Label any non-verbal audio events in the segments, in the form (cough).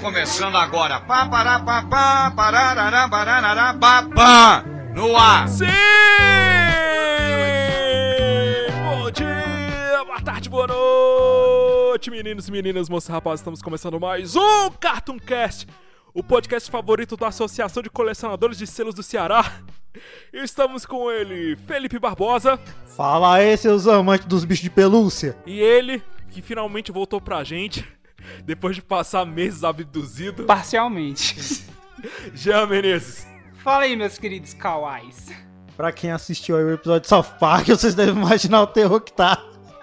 começando agora. Pá, pará, pá, pá, pararará, bararará, pá, no ar. Sim! Bom dia, boa tarde, boa noite, meninos e meninas, moças e rapazes. Estamos começando mais um Cartoon Cast, o podcast favorito da Associação de Colecionadores de Selos do Ceará. Estamos com ele, Felipe Barbosa, Fala aí, seus amantes dos bichos de pelúcia. e ele, que finalmente voltou pra gente, depois de passar meses abduzido, Parcialmente. (laughs) Jean Menezes. Fala aí, meus queridos kawais. Pra quem assistiu aí o episódio de South Park, (laughs) vocês devem imaginar o terror que tá.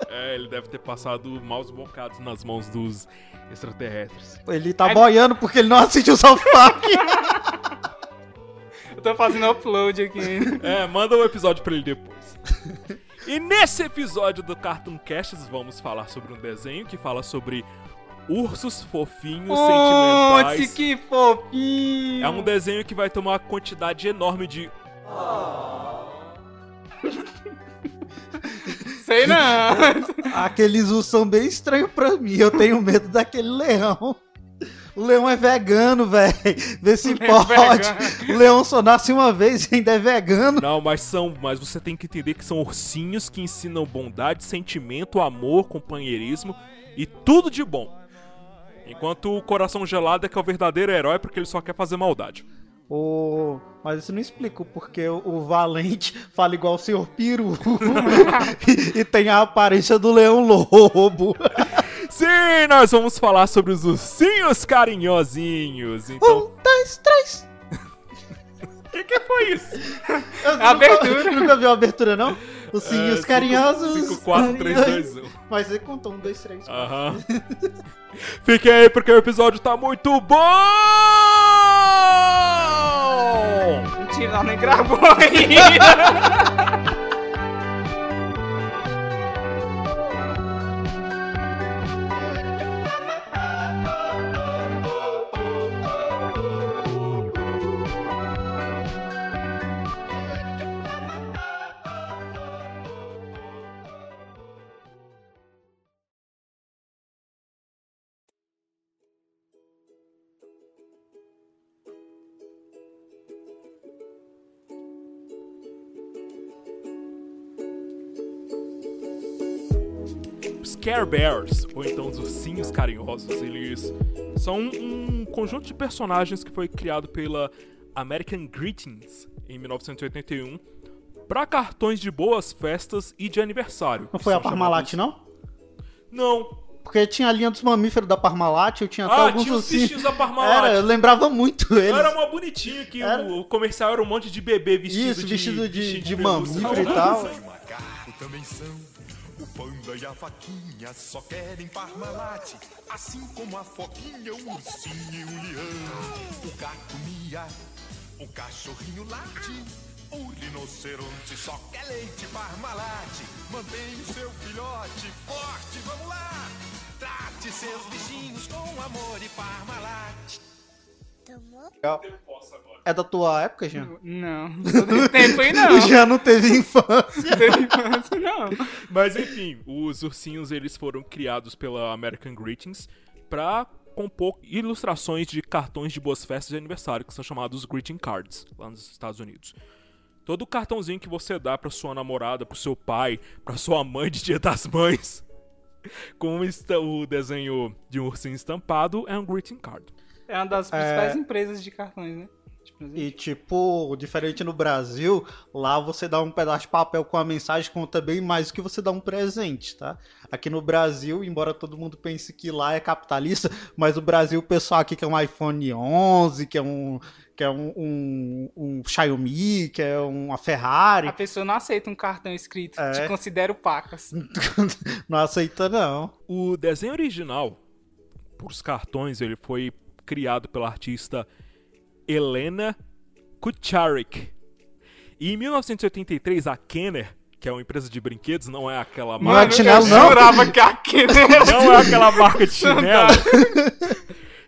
É, ele deve ter passado maus bocados nas mãos dos extraterrestres. Ele tá boiando porque ele não assistiu South Park. (laughs) Eu tô fazendo upload aqui. É, manda um episódio pra ele depois. E nesse episódio do Cartoon Cast vamos falar sobre um desenho que fala sobre ursos fofinhos Onde sentimentais. que fofinho. É um desenho que vai ter uma quantidade enorme de (laughs) Sei não. (laughs) Aqueles ursos são bem estranhos pra mim. Eu tenho medo daquele leão. O leão é vegano, velho. Vê se (laughs) é pode. vegano. O leão só nasce uma vez e ainda é vegano. Não, mas são, mas você tem que entender que são ursinhos que ensinam bondade, sentimento, amor, companheirismo e tudo de bom. Enquanto o coração gelado é que é o verdadeiro herói porque ele só quer fazer maldade. O... Mas isso não explica o porquê o- Valente (laughs) fala igual o Senhor Peru (laughs) e, e tem a aparência do leão lobo. (laughs) Sim, nós vamos falar sobre os ursinhos carinhosinhos. Então, Um, dois, três. O que, que foi isso? Eu Abertura. Nunca, nunca viu a abertura, não? Os É, carinhosos. 5, 4, 3, 2, 1. Mas você contou um, dois, três. Aham. Fiquem aí porque o episódio tá muito bom! Mentira, ela nem gravou ainda. (laughs) Care Bears, ou então os ursinhos carinhosos, eles são um conjunto de personagens que foi criado pela American Greetings em 1981 para cartões de boas festas e de aniversário. Não foi a Parmalat, chamados- não? Não. Porque tinha a linha dos mamíferos da Parmalat, eu tinha até Ah, alguns tinha os ursinhos. da Parmalat. Era, eu lembrava muito eles. Era uma bonitinha que Era. o, comercial era um monte de bebê vestido Isso, de vestido de, bichinho de pelúcia. mamífero e tal. Também são. O panda e a vaquinha só querem Parmalat. Assim como a foquinha, um ursinho e um leão. O gato mia, o cachorrinho late. O rinoceronte só quer leite Parmalat. Mantenha o seu filhote forte, vamos lá. Trate seus bichinhos com amor e Parmalat. É da tua época, Jean? Não, não tempo aí não. (laughs) Jean não teve infância. Não teve infância, não. Mas enfim, os ursinhos eles foram criados pela American Greetings pra compor ilustrações de cartões de boas festas de aniversário, que são chamados greeting cards lá nos Estados Unidos. Todo cartãozinho que você dá pra sua namorada, pro seu pai, pra sua mãe de Dia das Mães, (laughs) com o desenho de um ursinho estampado, é um greeting card. É uma das principais empresas de cartões, né? E tipo, diferente no Brasil, lá você dá um pedaço de papel com a mensagem conta bem mais do que você dá um presente, tá? Aqui no Brasil, embora todo mundo pense que lá é capitalista, (laughs) mas o Brasil, o pessoal aqui quer um iPhone 11, quer um quer um, um, um Xiaomi, quer uma Ferrari, A pessoa não aceita um cartão escrito, É. te considero pacas. (laughs) não aceita não. O desenho original, por os cartões, ele foi criado pela artista Helena Kucharik. E em 1983, a Kenner, que é uma empresa de brinquedos, não é aquela Não é marca, de chinelo, eu não? jurava que aquele não é aquela marca de chinelo,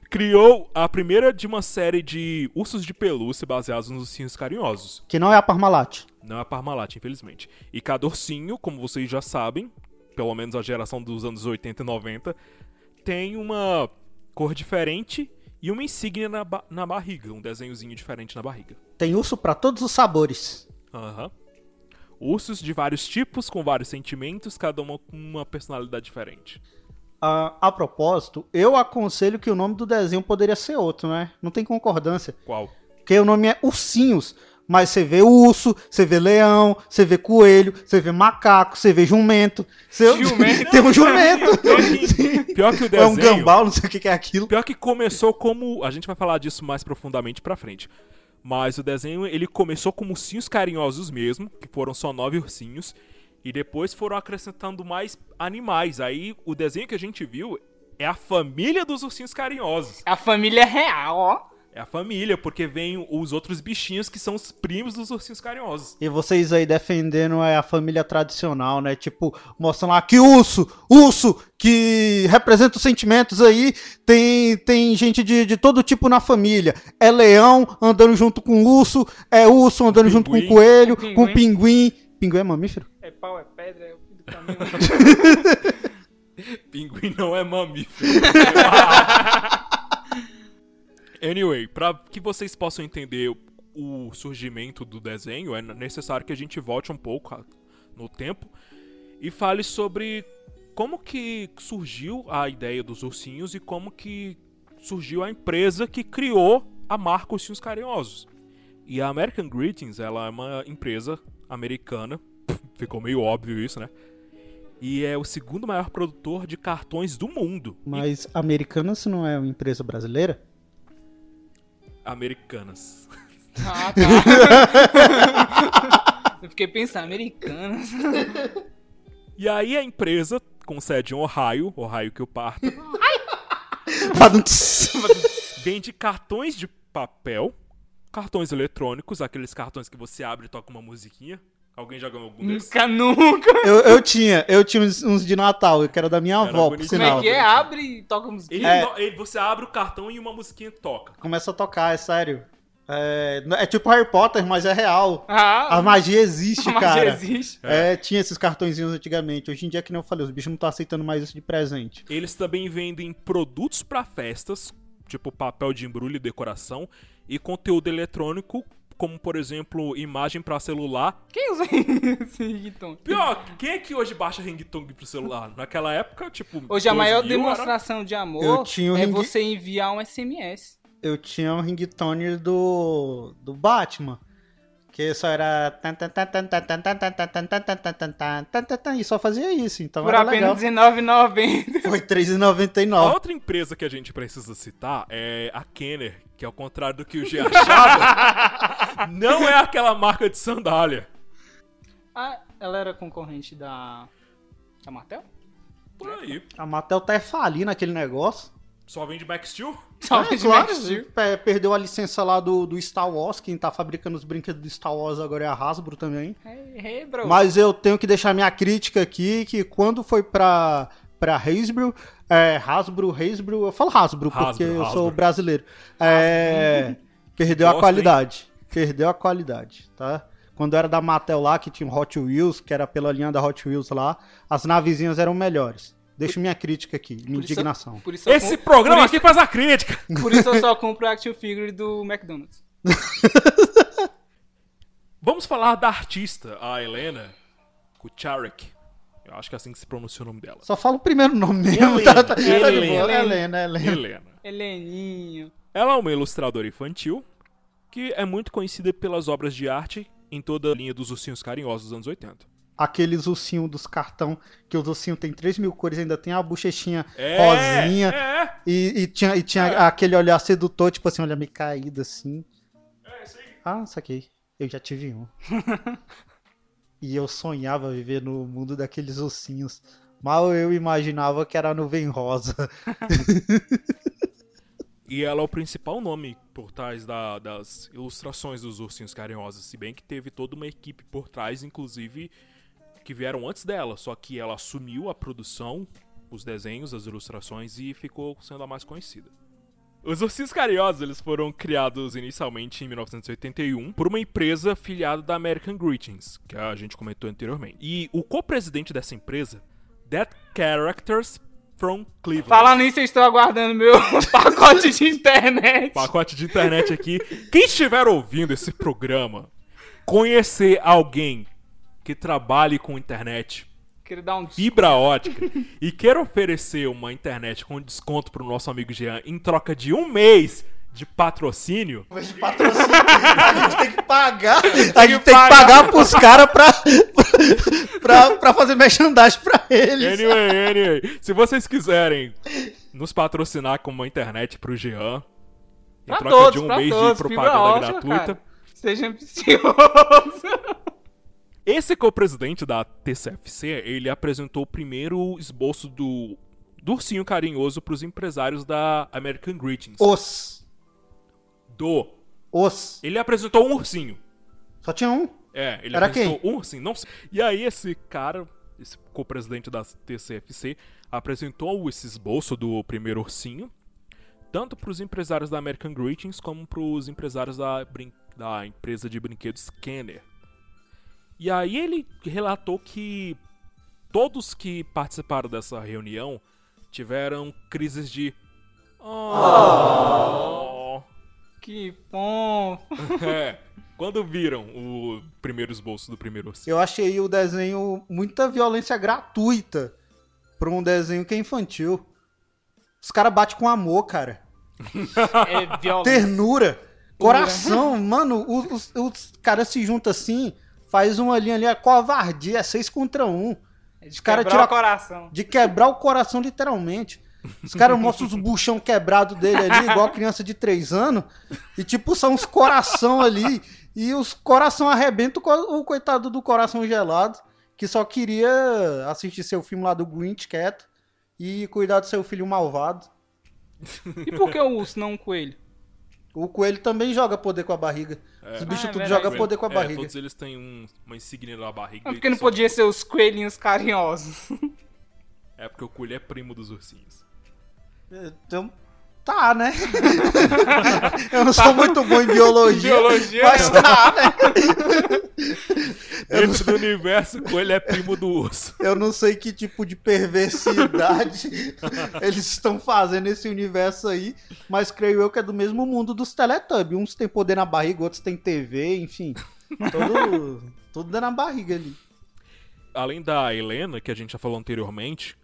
criou a primeira de uma série de ursos de pelúcia baseados nos ursinhos carinhosos. Que não é a Parmalat. Não é a Parmalat, infelizmente. E cada ursinho, como vocês já sabem, pelo menos a geração dos anos 80 e 90, tem uma cor diferente e uma insígnia na, ba- na barriga, um desenhozinho diferente na barriga. Tem urso pra todos os sabores. Aham. Ursos de vários tipos, com vários sentimentos, cada uma com uma personalidade diferente. Ah, a propósito, eu aconselho que o nome do desenho poderia ser outro, né? Não tem concordância. Qual? Porque o nome é Ursinhos. Mas você vê urso, você vê leão, você vê coelho, você vê macaco, você vê jumento. Você... (laughs) Jumento? Tem um jumento. (laughs) Pior que, pior que o É um desenho. gambal, não sei o que que é aquilo. Pior que começou como. A gente vai falar disso mais profundamente pra frente. Mas o desenho ele começou como ursinhos carinhosos mesmo, que foram só nove ursinhos. E depois foram acrescentando mais animais. Aí o desenho que a gente viu é a família dos ursinhos carinhosos. A família real, ó. É a família, porque vem os outros bichinhos que são os primos dos ursinhos carinhosos. E vocês aí defendendo é a família tradicional, né? Tipo, mostrando lá que urso, urso, que representa os sentimentos aí, tem, tem gente de, de todo tipo na família. É leão andando junto com urso, é urso andando junto com Pinguim. coelho, É com pinguim. pinguim. Pinguim é mamífero? É pau, é pedra, é o fim do caminho. (laughs) (laughs) Pinguim não é mamífero. (laughs) anyway, pra que vocês possam entender o surgimento do desenho, é necessário que a gente volte um pouco no tempo e fale sobre como que surgiu a ideia dos ursinhos e como que surgiu a empresa que criou a marca Ursinhos Carinhosos. E a American Greetings, ela é uma empresa americana, (laughs) ficou meio óbvio isso, né? E é o segundo maior produtor de cartões do mundo. E- Mas Americanas não é uma empresa brasileira? Americanas. Ah, tá. (laughs) Eu fiquei pensando, americanas. E aí a empresa, com sede em Ohio, Ohio que eu parto, vende cartões de papel, cartões eletrônicos, aqueles cartões que você abre e toca uma musiquinha. Alguém já ganhou algum desses? nunca, nunca. eu, eu tinha, eu tinha uns, uns de Natal, que era da minha Era avó, por bonitinho. Como sinal. é que é? Abre e toca música. Ele, É. ele- você abre o cartão e uma musiquinha toca. Começa a tocar, é sério. É, é tipo Harry Potter, mas é real. Ah, A magia existe, mas cara. existe. É, tinha esses cartõezinhos antigamente. Hoje em dia, que nem eu falei, os bichos não estão aceitando mais isso de presente. Eles também vendem produtos pra festas, tipo papel de embrulho e decoração, e conteúdo eletrônico, como por exemplo, imagem para celular. Quem usa ringtone? Pior, quem é que hoje baixa ringtone pro celular? Naquela época, tipo. Hoje a maior demonstração era... de amor um é ring... você enviar um SMS. Eu tinha um ringtone do, do Batman. Que só era. E só fazia isso. Então Por apenas R$19,90. Foi R$3,99. Outra empresa que a gente precisa citar é a Kenner, que ao contrário do que o G achava, não é aquela marca de sandália. Ah, ela era concorrente da. Da Martel? Por aí. A Mattel tá é falindo aquele negócio. Só vende Max Steel? Salve é, de claro, Max Steel. pe- perdeu a licença lá do, do Star Wars. Quem tá fabricando os brinquedos do Star Wars agora é a Hasbro também. Hey, hey, bro. Mas eu tenho que deixar minha crítica aqui, que quando foi pra, pra Hasbro, é, Hasbro, Hasbro, eu falo Hasbro, porque Hasbro, eu Hasbro. sou brasileiro, é, perdeu a qualidade, perdeu a qualidade, tá? Quando era da Mattel lá, que tinha o Hot Wheels, que era pela linha da Hot Wheels lá, as navezinhas eram melhores. Deixo minha crítica aqui, minha Por isso- indignação. Por isso, eu Esse com- programa aqui faz a crítica. isso, por isso eu só (laughs) compro action figure do McDonald's. (laughs) Vamos falar da artista, a Helena Kucharek. Eu acho que é assim que se pronuncia o nome dela. Só fala o primeiro nome mesmo, Helena, tá? tá- tá de boa. Helena. Helena, Helena. Helena. Heleninho. Ela é uma ilustradora infantil que é muito conhecida pelas obras de arte em toda a linha dos ursinhos carinhosos dos anos 80. aqueles ursinhos dos cartão, que os ursinhos tem 3 mil cores, ainda tem a bochechinha É, rosinha. É, E, e tinha, e tinha É. aquele olhar sedutor, tipo assim, olha meio caído assim. é isso aí. Ah, saquei. Eu já tive um. (laughs) e eu sonhava viver no mundo daqueles ursinhos. Mal eu imaginava que era a nuvem rosa. (laughs) E ela é o principal nome por trás da- das ilustrações dos ursinhos carinhosos, se bem que teve toda uma equipe por trás, inclusive, que vieram antes dela, só que ela assumiu a produção, os desenhos, as ilustrações e ficou sendo a mais conhecida. Os ursinhos carinhosos eles foram criados inicialmente em 1981 por uma empresa filiada da American Greetings, que a gente comentou anteriormente. E o co-presidente dessa empresa, That Characters from Cleveland. Falando nisso, eu estou aguardando meu (laughs) pacote de internet. Pacote de internet aqui. Quem estiver ouvindo esse programa, conhecer alguém que trabalhe com internet, um fibra ótica, e queira oferecer uma internet com desconto pro nosso amigo Jean em troca de um mês de patrocínio, Mas de patrocínio, (laughs) a gente tem que pagar. A gente tem que pagar. pros caras pra, (laughs) pra, pra fazer merchandising pra eles. Anyway, anyway, se vocês quiserem nos patrocinar com uma internet pro Jean, em Pra troca todos, de um mês todos, de propaganda ótica, gratuita, cara. Seja ambicioso. (laughs) esse co-presidente da TCFC, ele apresentou o primeiro esboço do, do ursinho carinhoso pros empresários da American Greetings. Os. Do. Os. Ele apresentou um ursinho. Só tinha um. É, ele Era apresentou um ursinho. Não. E aí esse cara, esse co-presidente da TCFC, apresentou esse esboço do primeiro ursinho, tanto para os empresários da American Greetings como para os empresários da, brin- da empresa de brinquedos Kenner. E aí ele relatou que todos que participaram dessa reunião tiveram crises de "Oh". Que bom. (laughs) É, quando viram o primeiro esboço do primeiro ursinho. Eu achei o desenho muita violência gratuita pra um desenho que é infantil. Os caras batem com amor, cara. (laughs) É violência. Ternura. Coração. Mano, os, os, os caras se juntam assim, faz uma linha ali, é covardia, é seis contra um. É Os caras quebrar tiram o coração. de quebrar o coração literalmente. Os caras mostram os buchão quebrado dele ali, igual criança de 3 anos. E tipo, são uns coração ali. E os coração arrebentam o co- o coitado do coração gelado, que só queria assistir seu filme lá do Grinch quieto e cuidar do seu filho malvado. E por que o urso, não o coelho? O coelho também joga poder com a barriga. Os bichos Ah, é tudo jogam poder com a É, barriga. todos eles têm um- uma insígnia na barriga. É porque não Só- podia ser os coelhinhos carinhosos. É porque o coelho é primo dos ursinhos. Então, tá, né? (laughs) Eu não sou muito bom em biologia, Biologia, mas não. tá, né? (laughs) Dentro do universo, coelho é primo do urso. Eu não sei que tipo de perversidade (laughs) eles estão fazendo nesse universo aí, mas creio eu que é do mesmo mundo dos Teletubbies. Uns têm poder na barriga, outros têm TV, enfim. Tudo, tudo na barriga ali. Além da Helena, que a gente já falou anteriormente,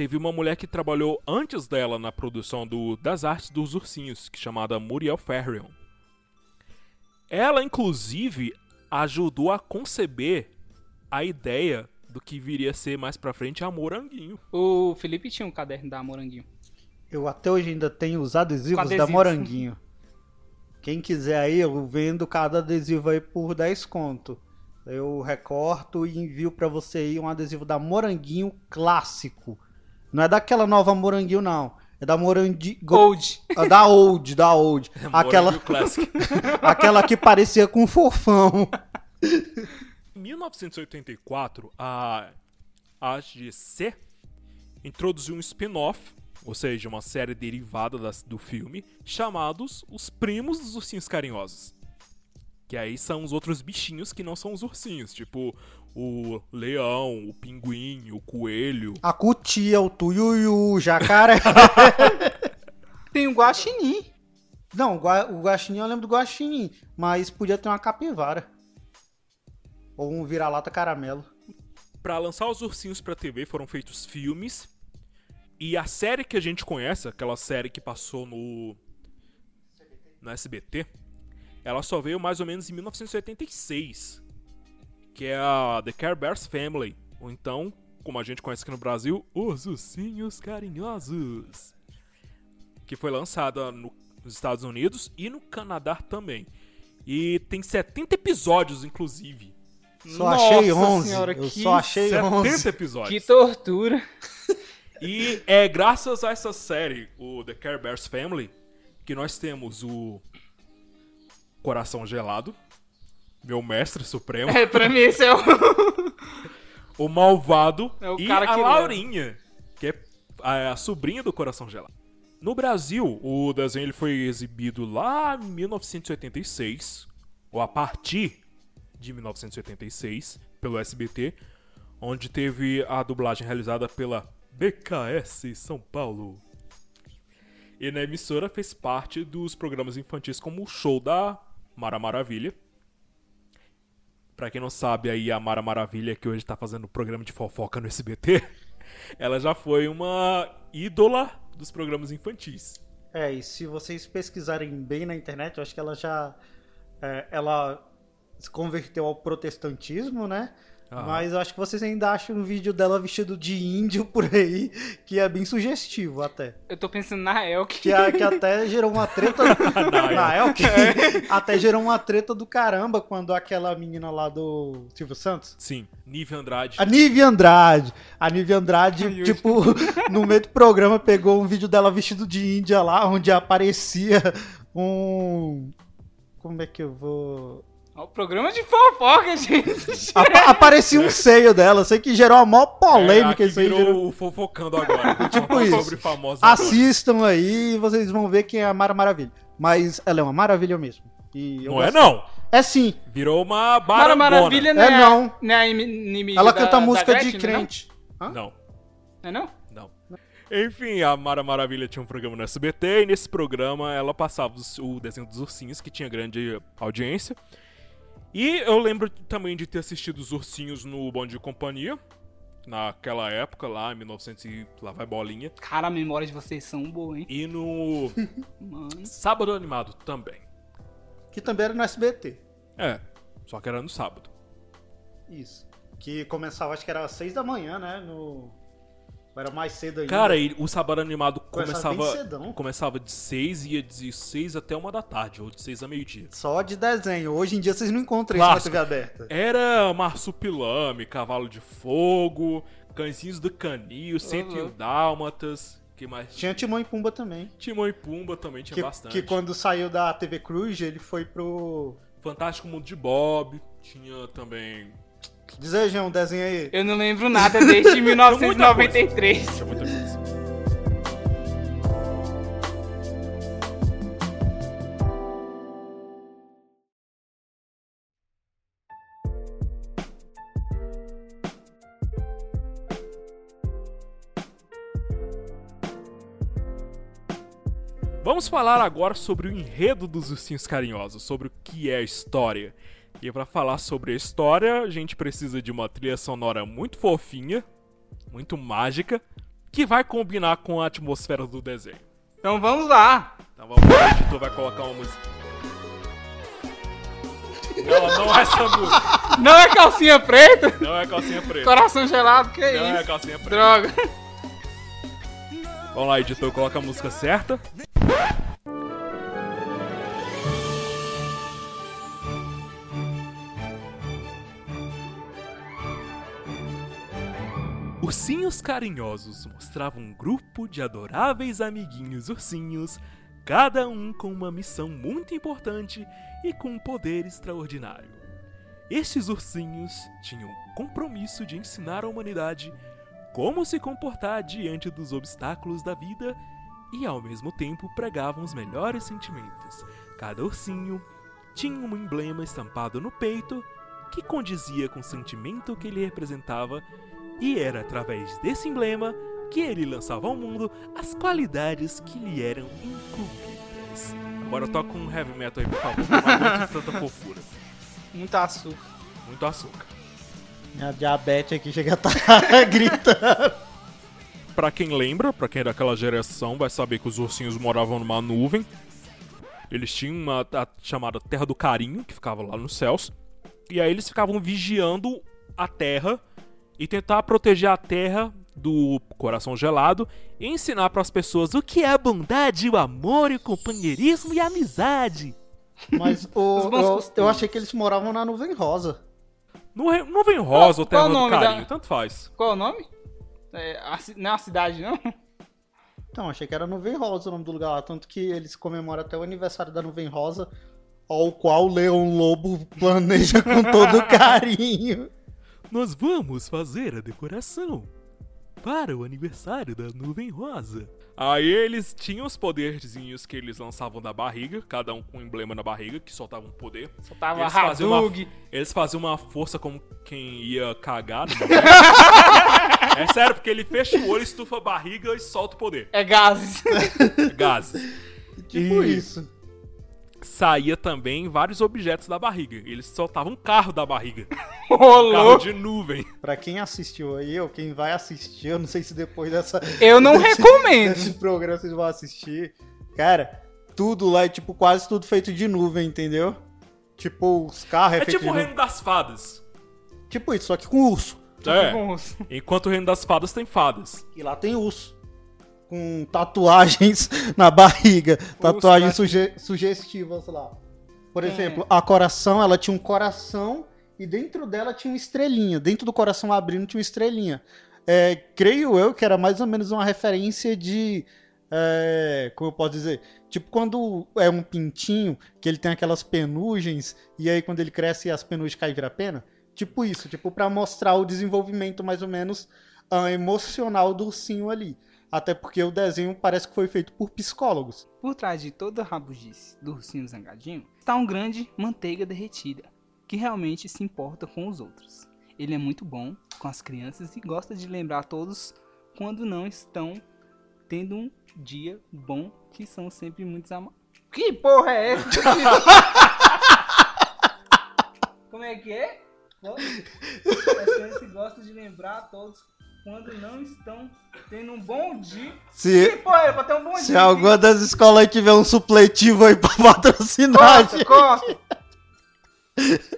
teve uma mulher que trabalhou antes dela na produção do- das artes dos ursinhos, que chamada Muriel Ferrion. Ela, inclusive, ajudou a conceber a ideia do que viria a ser mais pra frente a Moranguinho. O Felipe tinha um caderno da Moranguinho. Eu até hoje ainda tenho os adesivos, adesivos. da Moranguinho. Quem quiser aí, eu vendo cada adesivo aí por 10 conto. Eu recorto e envio pra você aí um adesivo da Moranguinho clássico. Não é daquela nova Moranguinho, não. É da Moranguinho... Gold. Ah, Da old, da old. (laughs) Aquela, Moranguinho Classic. (laughs) aquela que parecia com um fofão. Em 1984, a AGC introduziu um spin-off, ou seja, uma série derivada das- do filme, chamados Os Primos dos Ursinhos Carinhosos. Que aí são os outros bichinhos que não são os ursinhos, tipo o leão, o pinguim, o coelho. A cutia, o tuiuiu, o jacaré. (laughs) Tem o guaxinim. Não, o gua- o guaxinim eu lembro do guaxinim, mas podia ter uma capivara. Ou um vira-lata caramelo. Pra lançar os ursinhos pra TV foram feitos filmes. E a série que a gente conhece, aquela série que passou no no SBT, ela só veio mais ou menos em 1986, que é a The Care Bears Family, ou então, como a gente conhece aqui no Brasil, Os Ursinhos Carinhosos, que foi lançada no- nos Estados Unidos e no Canadá também. E tem 70 episódios, inclusive. Só Nossa achei 11. senhora, eu só achei 70 11. episódios. Que tortura. (laughs) E é graças a essa série, o The Care Bears Family, que nós temos o Coração Gelado, meu mestre supremo, É, pra mim esse é o... o Malvado É o e a Laurinha, que é a, a sobrinha do Coração Gelado. No Brasil, o desenho ele foi exibido lá em 1986, ou a partir de 1986, pelo SBT, onde teve a dublagem realizada pela BKS São Paulo. E na emissora fez parte dos programas infantis como o Show da Mara Maravilha. Pra quem não sabe aí, a Mara Maravilha, que hoje tá fazendo programa de fofoca no SBT, (laughs) ela já foi uma ídola dos programas infantis. É, e se vocês pesquisarem bem na internet, eu acho que ela já. é, ela se converteu ao protestantismo, né? Mas eu acho que vocês ainda acham um vídeo dela vestido de índio por aí, que é bem sugestivo até. Eu tô pensando na Elk. Que, a- que até gerou uma treta. (laughs) na Elk, até gerou uma treta do caramba quando aquela menina lá do Silvio Santos. Sim, Nive Andrade. A Nive Andrade. A Nive Andrade, (laughs) Ai, tipo, (laughs) no meio do programa pegou um vídeo dela vestido de índia lá, onde aparecia um. Como é que eu vou. O programa de fofoca, (laughs) gente. Apa- aparecia um seio dela, sei que gerou a maior polêmica é, isso aqui aí. virou gerou- o fofocando agora. (laughs) Tipo isso. Sobre atores. Assistam aí e vocês vão ver quem é a Mara Maravilha. Mas ela é uma maravilha mesmo. E eu Não é gosto- não. É sim. Virou uma Mara. Maravilha não É é, não. não é a inimiga Ela da- canta música Gretchen, de é crente. Hã? Não, Não é não? não. Enfim, a Mara Maravilha tinha um programa no SBT e nesse programa ela passava os- o desenho dos ursinhos, que tinha grande audiência. E eu lembro também de ter assistido os ursinhos no Bom de Companhia, naquela época lá, em 1900 e lá vai bolinha. Cara, a memória de vocês são boa, hein? E no (laughs) Mano. Sábado Animado também. Que também era no SBT. É, só que era no sábado. Isso. Que começava, acho que era às seis da manhã, né? No... Era mais cedo ainda. Cara, e o Sábado Animado Começava começava, de 6 e ia de 6 até uma da tarde, ou de 6 a meio-dia. Só de desenho. Hoje em dia vocês não encontram isso Clássico. na TV aberta. Era Marsupilame, Cavalo de Fogo, Cãezinhos do Canil, 101 Uhum. Dálmatas, que mais? Tinha Timão e Pumba também. Timão e Pumba também tinha Que, bastante. que quando saiu da TV Cruz, ele foi pro. Fantástico Mundo de Bob, tinha também... Desejão, um desenho aí. Eu não lembro nada desde (laughs) 1993. Tinha muita coisa. Vamos falar agora sobre o enredo dos ursinhos carinhosos, sobre o que é a história. E para falar sobre a história, a gente precisa de uma trilha sonora muito fofinha, muito mágica, que vai combinar com a atmosfera do desenho. Então vamos lá. Então vamos lá, o editor vai colocar uma música. Não, não é essa música. Não é calcinha preta? Não é calcinha preta. Coração gelado, que Não é isso? calcinha preta. Droga. Vamos lá, editor, coloca a música certa. Ursinhos carinhosos mostravam um grupo de adoráveis amiguinhos ursinhos, cada um com uma missão muito importante e com um poder extraordinário. Estes ursinhos tinham o compromisso de ensinar à humanidade como se comportar diante dos obstáculos da vida e ao mesmo tempo pregavam os melhores sentimentos. Cada ursinho tinha um emblema estampado no peito que condizia com o sentimento que ele representava, e era através desse emblema que ele lançava ao mundo as qualidades que lhe eram incumbidas. Agora toca um heavy metal aí, por favor. Não aguento tanta fofura. Muito açúcar. Muito açúcar. A diabetes aqui chega a estar (laughs) gritando. Pra quem lembra, pra quem é daquela geração, vai saber que os ursinhos moravam numa nuvem. Eles tinham uma a chamada Terra do Carinho, que ficava lá nos céus. E aí eles ficavam vigiando a Terra e tentar proteger a Terra do coração gelado e ensinar pras pessoas o que é a bondade, o amor, o companheirismo e a amizade. Mas o, eu, eu achei que eles moravam na nuvem rosa. No re- Nuvem Rosa ou Qual- Terra o do nome da- Carinho, tanto faz. Qual é o nome? É, a não é a cidade, não? Então, achei que era nuvem rosa o nome do lugar lá. Tanto que eles comemoram até o aniversário da nuvem rosa, ao qual o Leão Lobo planeja com todo carinho. Nós vamos fazer a decoração. para o aniversário da nuvem rosa. Aí eles tinham os poderzinhos que eles lançavam da barriga, cada um com um emblema na barriga, que soltava um poder. Só tava Eles faziam, uma, eles faziam uma força como quem ia cagar. (laughs) É sério, porque ele fecha o olho, estufa a barriga e solta o poder. É gases. Gases. Tipo isso. Saía também vários objetos da barriga. Eles soltavam um carro da barriga. (laughs) Ô, Um carro de nuvem. Pra quem assistiu aí, ou quem vai assistir, eu não sei se depois dessa, Eu não recomendo. desse programa vocês vão assistir. Cara, tudo lá é tipo quase tudo feito de nuvem, entendeu? Tipo, os carros é, É feito tipo de o reino das fadas. Tipo isso, só que com urso. É. Nossa. Enquanto o reino das fadas tem fadas. E lá tem urso. Com tatuagens (laughs) na barriga. Tatuagens suge sugestivas lá. Por É. exemplo, a coração, ela tinha um coração e dentro dela tinha uma estrelinha. Dentro do coração abrindo tinha uma estrelinha. É, creio eu que era mais ou menos uma referência de. é, como eu posso dizer? Tipo, quando é um pintinho, que ele tem aquelas penugens, e aí quando ele cresce as penugens caem e vira pena. Tipo isso, tipo, pra mostrar o desenvolvimento mais ou menos ah, emocional do ursinho ali. Até porque o desenho parece que foi feito por psicólogos. Por trás de toda a rabugice do ursinho zangadinho está um grande manteiga derretida, que realmente se importa com os outros. Ele é muito bom com as crianças e gosta de lembrar todos quando não estão tendo um dia bom, que são sempre muitos amados. Que porra é essa? (laughs) Como é que é? As crianças gostam de lembrar a todos quando não estão tendo um bom dia. Se, porra é pra ter um bom se dia? alguma das escolas aí tiver um supletivo aí pra (laughs) patrocinar, Corta, corta.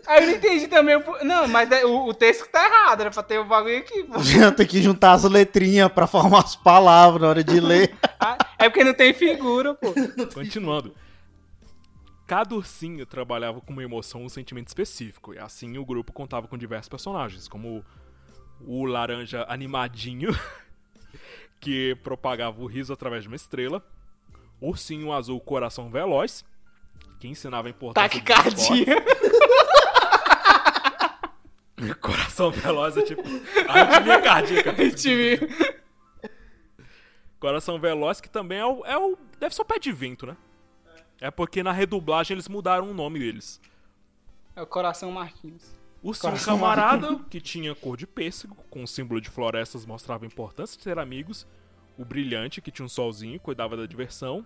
Aí eu não entendi também. Não, mas é- o, o texto que tá errado, era pra ter o bagulho aqui. pô. gente, tem que juntar as letrinhas pra formar as palavras na hora de ler. (laughs) Ah, É porque não tem figura, pô. Continuando. Cada ursinho trabalhava com uma emoção ou um sentimento específico, e assim o grupo contava com diversos personagens, como o laranja animadinho, (laughs) que propagava o riso através de uma estrela, o ursinho azul coração veloz, que ensinava a importância Taquicardia. (laughs) Coração veloz é tipo arritmia cardíaca. (laughs) Coração Veloz, que também é o, é o. Deve ser o pé de vento, né? É porque na redublagem eles mudaram o nome deles. É o coração Marquinhos. O Sim Camarada, que tinha cor de pêssego, com o símbolo de florestas, mostrava a importância de ter amigos. O Brilhante, que tinha um solzinho, cuidava da diversão.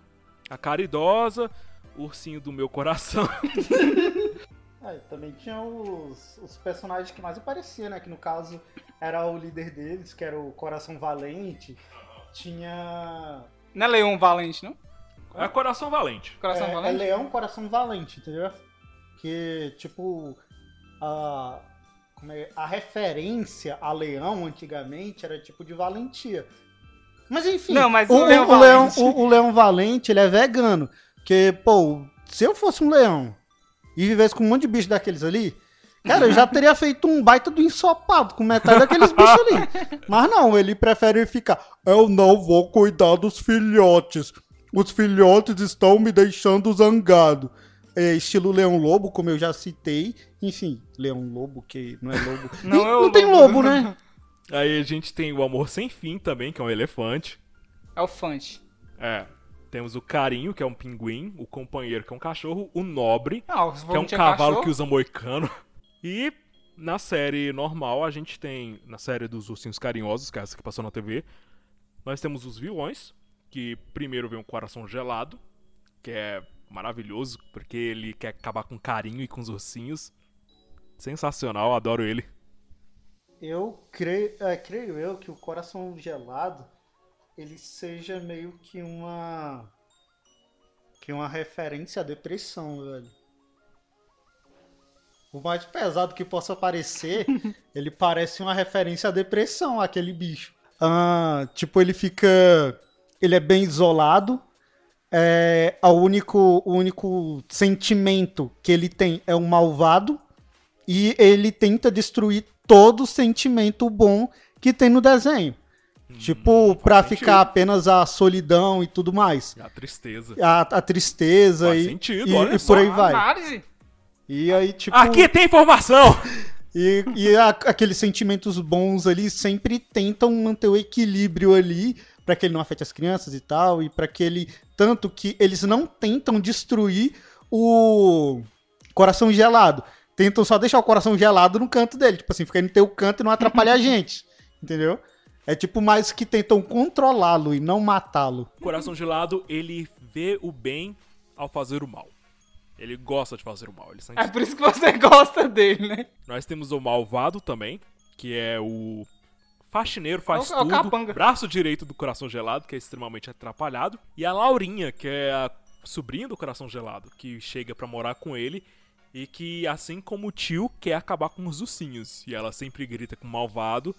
A Caridosa, o ursinho do meu coração. (laughs) É, também tinha os, os personagens que mais apareciam, né? Que no caso era o líder deles, que era o Coração Valente. Tinha. Não é Leão Valente, não? É Coração Valente. Coração é, é Valente? Leão Coração Valente, entendeu? Que, tipo, a, é, a referência a leão antigamente era tipo de valentia. Mas enfim, Não, mas o, o Leão o leão, Valente- o, o leão valente ele é vegano. Porque, pô, se eu fosse um leão e vivesse com um monte de bicho daqueles ali, cara, eu já (laughs) teria feito um baita do ensopado com metade daqueles bichos ali. Mas não, ele prefere ficar. Eu não vou cuidar dos filhotes. Os filhotes estão me deixando zangado. É, estilo Leão Lobo, como eu já citei. Enfim, Leão Lobo, que não é lobo. (laughs) Não E é o não tem lobo. lobo, né? (laughs) Aí a gente tem o Amor Sem Fim também, que é um elefante. É o Fante. É. Temos o Carinho, que é um pinguim. O Companheiro, que é um cachorro. O Nobre, Não, se que é um cavalo cachorro, que usa moicano. (laughs) E na série normal, a gente tem, na série dos ursinhos carinhosos, que é essa que passou na TV, nós temos os vilões, que primeiro vem um coração gelado, que é maravilhoso, porque ele quer acabar com carinho e com os ursinhos. Sensacional, adoro ele. Eu creio, é, creio eu que o coração gelado ele seja meio que uma que uma referência à depressão, velho. O mais pesado que possa parecer, (laughs) ele parece uma referência à depressão, aquele bicho. Ah, tipo, ele fica. Ele é bem isolado. É, a único, o único sentimento que ele tem é um malvado. E ele tenta destruir todo o sentimento bom que tem no desenho. tipo, pra sentido. ficar apenas a solidão e tudo mais. A tristeza. A, a tristeza Faz e, sentido, e, olha e só. por aí vai. Análise. E aí, tipo. Aqui tem informação! E, e a- aqueles sentimentos bons ali sempre tentam manter o equilíbrio ali pra que ele não afete as crianças e tal, e pra que ele. Tanto que eles não tentam destruir o coração gelado. Tentam só deixar o coração gelado no canto dele. Tipo assim, fica no teu canto e não atrapalha a (laughs) gente. Entendeu? É tipo mais que tentam controlá-lo e não matá-lo. O coração gelado, ele vê o bem ao fazer o mal. Ele gosta de fazer o mal. Ele sente É por isso que você (laughs) gosta dele, né? Nós temos o Malvado também, que é o faxineiro, faz É o- é o tudo. capanga. braço direito do Coração Gelado, que é extremamente atrapalhado. E a Laurinha, que é a sobrinha do Coração Gelado, que chega pra morar com ele. E que, assim como o tio, quer acabar com os ursinhos. E ela sempre grita com o Malvado.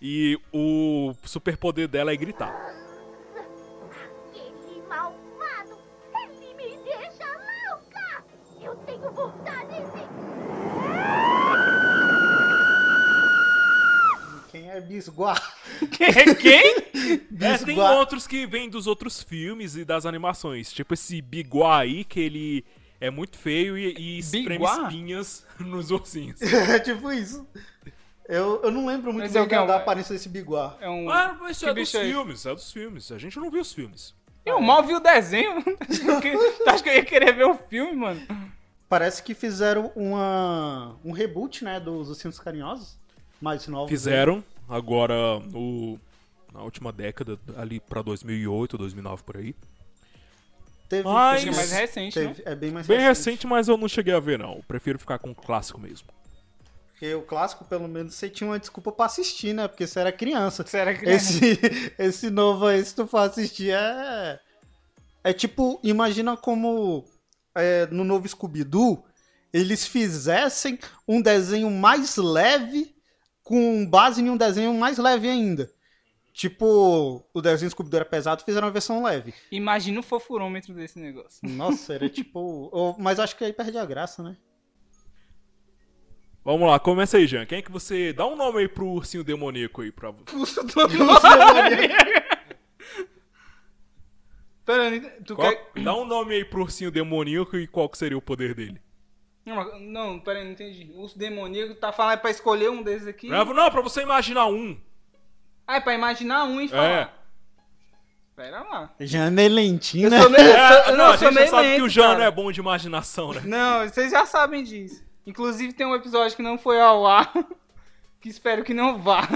E o superpoder dela é gritar. Quem é Bisguar? Quem? Quem? (laughs) É, tem Bisguar. outros que vêm dos outros filmes e das animações. Tipo esse Biguá aí, que ele é muito feio e, e espreme Biguá? espinhas (laughs) nos ursinhos. É (laughs) tipo isso. Eu, eu não lembro muito Mas bem é o que? da, É aparência desse Biguar. É um. Ah, mas isso Que é dos é filmes, é dos filmes. A gente não viu os filmes. Eu mal vi o desenho. Tu acha que eu ia querer ver o filme, mano? Parece que fizeram uma, um reboot, né, dos Ursinhos Carinhosos. Mais novos. Fizeram agora no, na última década, ali pra 2008, 2009 por aí. Teve, Mas- é mais recente, né? teve- É bem mais Bem recente, mas eu não cheguei a ver não. Eu prefiro ficar com o clássico mesmo. Porque o clássico, pelo menos, você tinha uma desculpa pra assistir, né? Porque você era criança. Você era criança. Esse, (laughs) esse novo aí, se tu for assistir, é. É tipo, imagina como é, no novo Scooby-Doo eles fizessem um desenho mais leve com base em um desenho mais leve ainda. Tipo, o desenho Scooby-Doo era pesado, fizeram uma versão leve. Imagina o fofurômetro desse negócio. Nossa, era (laughs) tipo. oh, Mas acho que aí perde a graça, né? Vamos lá, começa aí, Jean. Quem é que você... Dá um nome aí pro ursinho demoníaco aí. Pra... (laughs) Pera, eu não entendi. tu Qual- quer... Dá um nome aí pro ursinho demoníaco e qual que seria o poder dele. Não, mas- não, pera aí, não entendi. O demoníaco tá falando pra escolher um desses aqui? Não, não, pra você imaginar um. Ah, é pra imaginar um e É. falar. Pera lá. Já é meio lentinho, Eu né? sou meio, eu É, sou, eu não, não, a sou gente já sabe que lento, o Jean cara. não é bom de imaginação, né? Não, vocês já sabem disso. Inclusive tem um episódio que não foi ao ar, (laughs) que espero que não vá.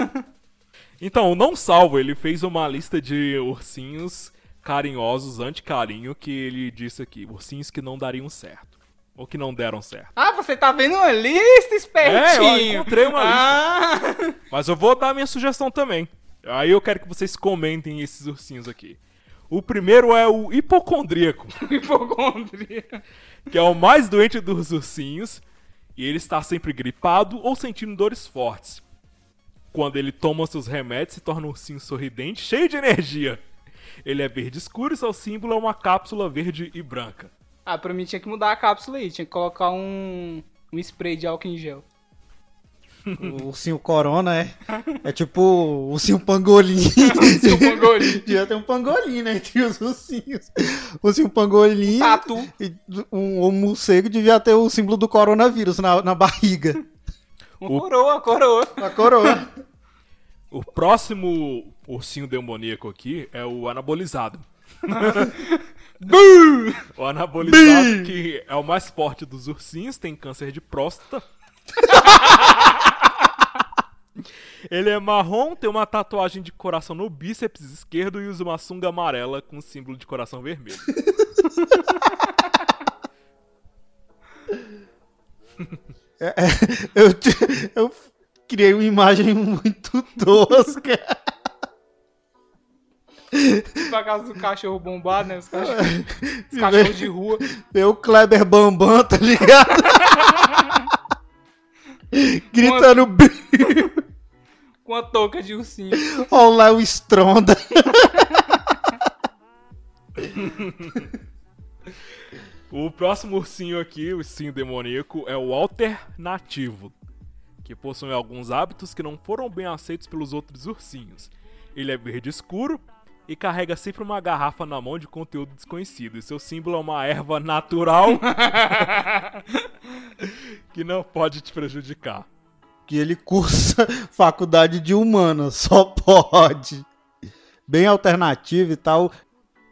Então, o Não Salvo, ele fez uma lista de ursinhos carinhosos, anti-carinho, que ele disse aqui. Ursinhos que não dariam certo. Ou que não deram certo. Ah, você tá vendo uma lista, espertinho. É, eu encontrei uma ah, Mas eu vou dar minha sugestão também. Aí eu quero que vocês comentem esses ursinhos aqui. O primeiro é o hipocondríaco, (laughs) hipocondria. que é o mais doente dos ursinhos. E ele está sempre gripado ou sentindo dores fortes. Quando ele toma seus remédios, se torna um ursinho sorridente, cheio de energia. Ele é verde escuro e seu símbolo é uma cápsula verde e branca. Ah, pra mim tinha que mudar a cápsula aí. Tinha que colocar um, um spray de álcool em gel. (laughs) O ursinho corona é. É tipo o ursinho pangolim. (laughs) (laughs) Devia ter um pangolim, né? Entre os ursinhos. O ursinho pangolim. Tatu. E um, um morcego devia ter o símbolo do coronavírus na, na barriga. Um coroa, coroa. A coroa. O próximo ursinho demoníaco aqui é o anabolizado. O anabolizado, que é o mais forte dos ursinhos, tem câncer de próstata. (laughs) Ele é marrom, tem uma tatuagem de coração no bíceps esquerdo e usa uma sunga amarela com símbolo de coração vermelho. Eu, te- (laughs) eu criei uma imagem muito tosca. Por causa do cachorro bombado, né? Os cachorros, (laughs) os cachorros de rua. Ver o Kleber Bambam, tá ligado? (laughs) Gritando bem. (laughs) Com a touca de ursinho. Olha lá o Stronda. O próximo ursinho aqui, o ursinho demoníaco, é o alternativo, que possui alguns hábitos que não foram bem aceitos pelos outros ursinhos. Ele é verde escuro e carrega sempre uma garrafa na mão de conteúdo desconhecido. E seu símbolo é uma erva natural (laughs) que não pode te prejudicar. que ele cursa (laughs) faculdade de humanas, (laughs) só pode. Bem alternativo e tal.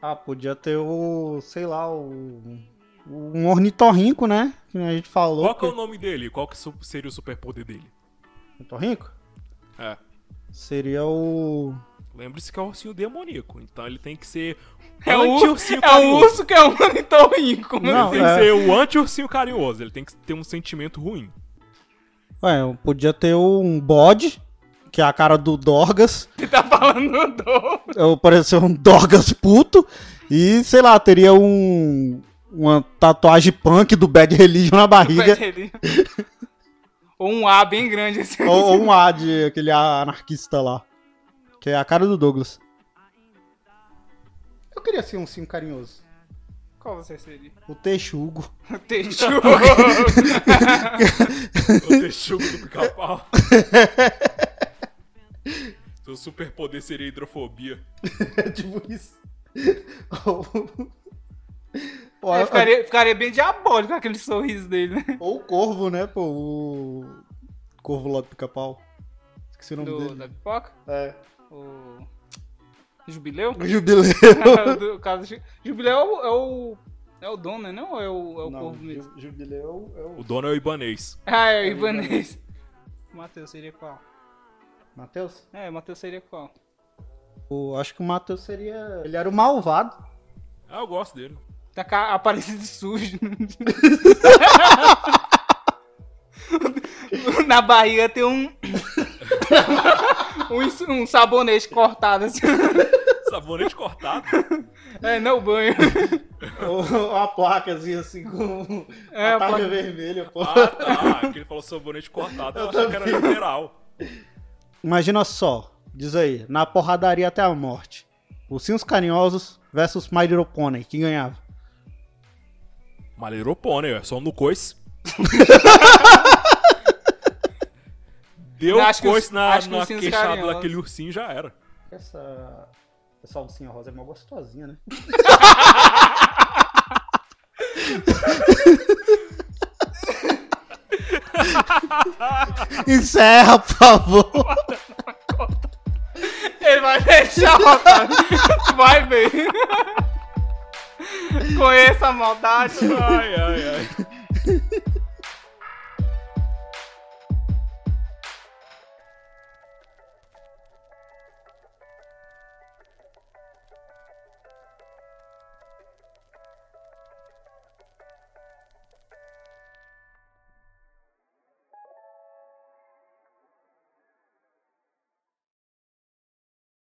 Ah, podia ter o, sei lá, o um ornitorrinco, né? Que a gente falou. Qual que é o nome dele? Qual que seria o superpoder dele? Ornitorrinco? É. Seria o Lembre-se que é o ursinho demoníaco, então ele tem que ser É o, anti-ursinho é o urso que é um (laughs) ornitorrinco. Não, Ele tem é. que ser o anti-ursinho carinhoso, ele tem que ter um sentimento ruim. Ué, eu podia ter um bode, que é a cara do Dorgas. (laughs) Você tá falando do... Eu parecer um Dorgas puto. E, sei lá, teria um. Uma tatuagem punk do Bad Religion na barriga. Ou um A bem grande assim. ou, ou um A de aquele anarquista lá. Que é a cara do Douglas. Eu queria ser um sim carinhoso. Qual você seria? O Texugo. (laughs) Texugo. (laughs) O texugo do pica-pau. (laughs) Seu superpoder seria hidrofobia. É tipo isso. ou, É, ficaria, ficaria bem diabólico com aquele sorriso dele, né? ou o Corvo, né, pô? O Corvo lá do pica-pau. Esqueci o nome Do, dele. da pipoca. É. O... Jubileu? O Jubileu. (laughs) do caso Jubileu é o, é o. é o dono, né? Não ou é o, é o Não, corvo mesmo? Ju- Jubileu é o. O dono é o Ibanês. Ah, é o É o Ibanês. Matheus seria qual? Matheus? É, o Matheus seria qual? O- Acho que o Matheus seria. Ele era o malvado. Ah, eu gosto dele. Tá com a aparência de sujo. (laughs) (laughs) Na barriga tem um. Um, um sabonete cortado assim. Sabonete cortado. É, não banho. Ou uma placazinha assim com. É, a placa placa- vermelha, pô. Ah, tá. Que ele falou sabonete cortado. Eu, Eu achei que era literal. Imagina só. Diz aí. Na porradaria até a morte. Ursinhos carinhosos versus My Little Pony. Quem ganhava? Maleropone, é só no coice. (laughs) Deu Eu acho que coice os- na, acho que na ursinhos queixada daquele ursinho já era. Essa. Essa ursinha rosa é mó gostosinha, né? Encerra, por favor. Ele vai deixar, vai ver. Conheça a maldade. Ai, ai, ai.